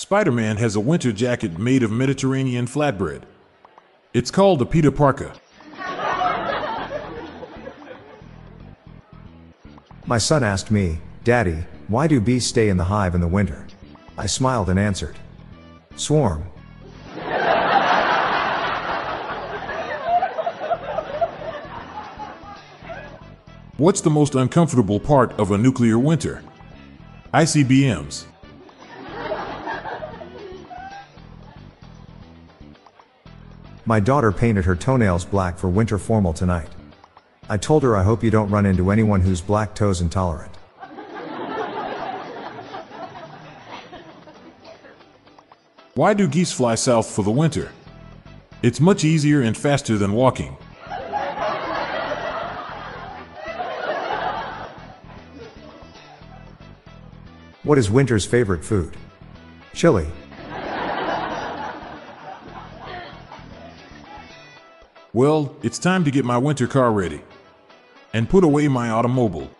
Spider Man has a winter jacket made of Mediterranean flatbread. It's called a Peter Parker. My son asked me, Daddy, why do bees stay in the hive in the winter? I smiled and answered, Swarm. What's the most uncomfortable part of a nuclear winter? ICBMs. My daughter painted her toenails black for winter formal tonight. I told her I hope you don't run into anyone who's black toes intolerant. Why do geese fly south for the winter? It's much easier and faster than walking. What is winter's favorite food? Chili. Well, it's time to get my winter car ready and put away my automobile.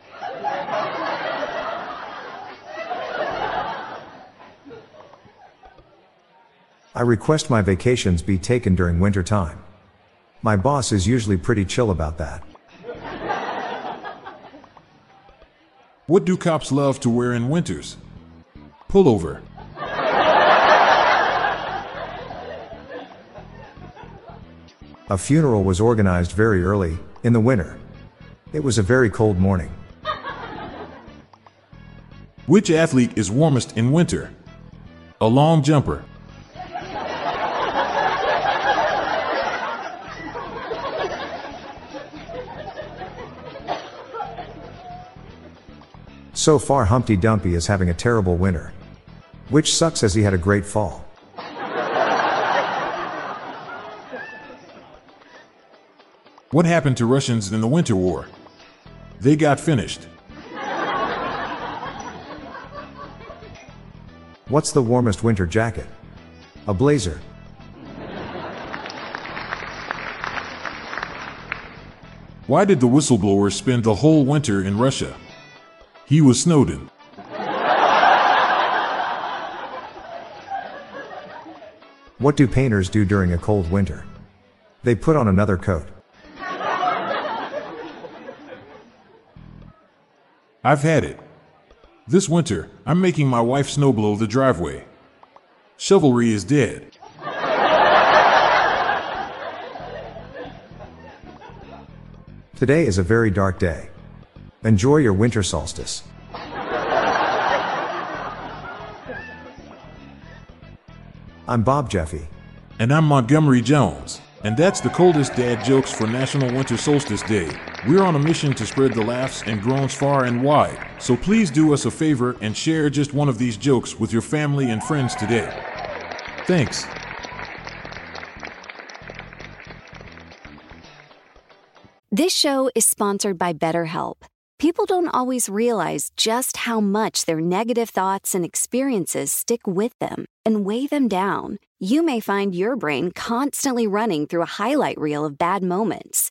I request my vacations be taken during winter time. My boss is usually pretty chill about that. What do cops love to wear in winters? Pullover. A funeral was organized very early, in the winter. It was a very cold morning. Which athlete is warmest in winter? A long jumper. So far, Humpty Dumpty is having a terrible winter. Which sucks as he had a great fall. What happened to Russians in the Winter War? They got finished. What's the warmest winter jacket? A blazer. Why did the whistleblower spend the whole winter in Russia? He was Snowden. What do painters do during a cold winter? They put on another coat. I've had it. This winter, I'm making my wife snowblow the driveway. Chivalry is dead. Today is a very dark day. Enjoy your winter solstice. I'm Bob Jeffy. And I'm Montgomery Jones. And that's the coldest dad jokes for National Winter Solstice Day. We're on a mission to spread the laughs and groans far and wide, so please do us a favor and share just one of these jokes with your family and friends today. Thanks. This show is sponsored by BetterHelp. People don't always realize just how much their negative thoughts and experiences stick with them and weigh them down. You may find your brain constantly running through a highlight reel of bad moments.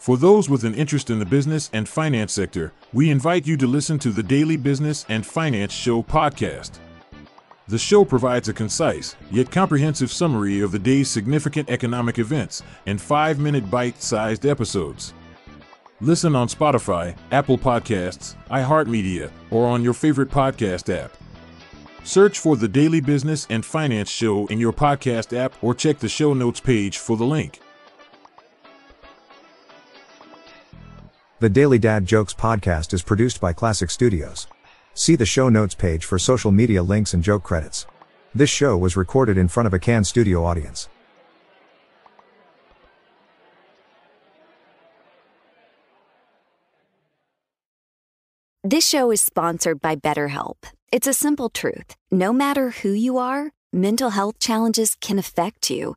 For those with an interest in the business and finance sector, we invite you to listen to the Daily Business and Finance Show podcast. The show provides a concise, yet comprehensive summary of the day's significant economic events in five minute bite sized episodes. Listen on Spotify, Apple Podcasts, iHeartMedia, or on your favorite podcast app. Search for the Daily Business and Finance Show in your podcast app or check the show notes page for the link. The Daily Dad Jokes podcast is produced by Classic Studios. See the show notes page for social media links and joke credits. This show was recorded in front of a Can studio audience. This show is sponsored by BetterHelp. It's a simple truth. No matter who you are, mental health challenges can affect you,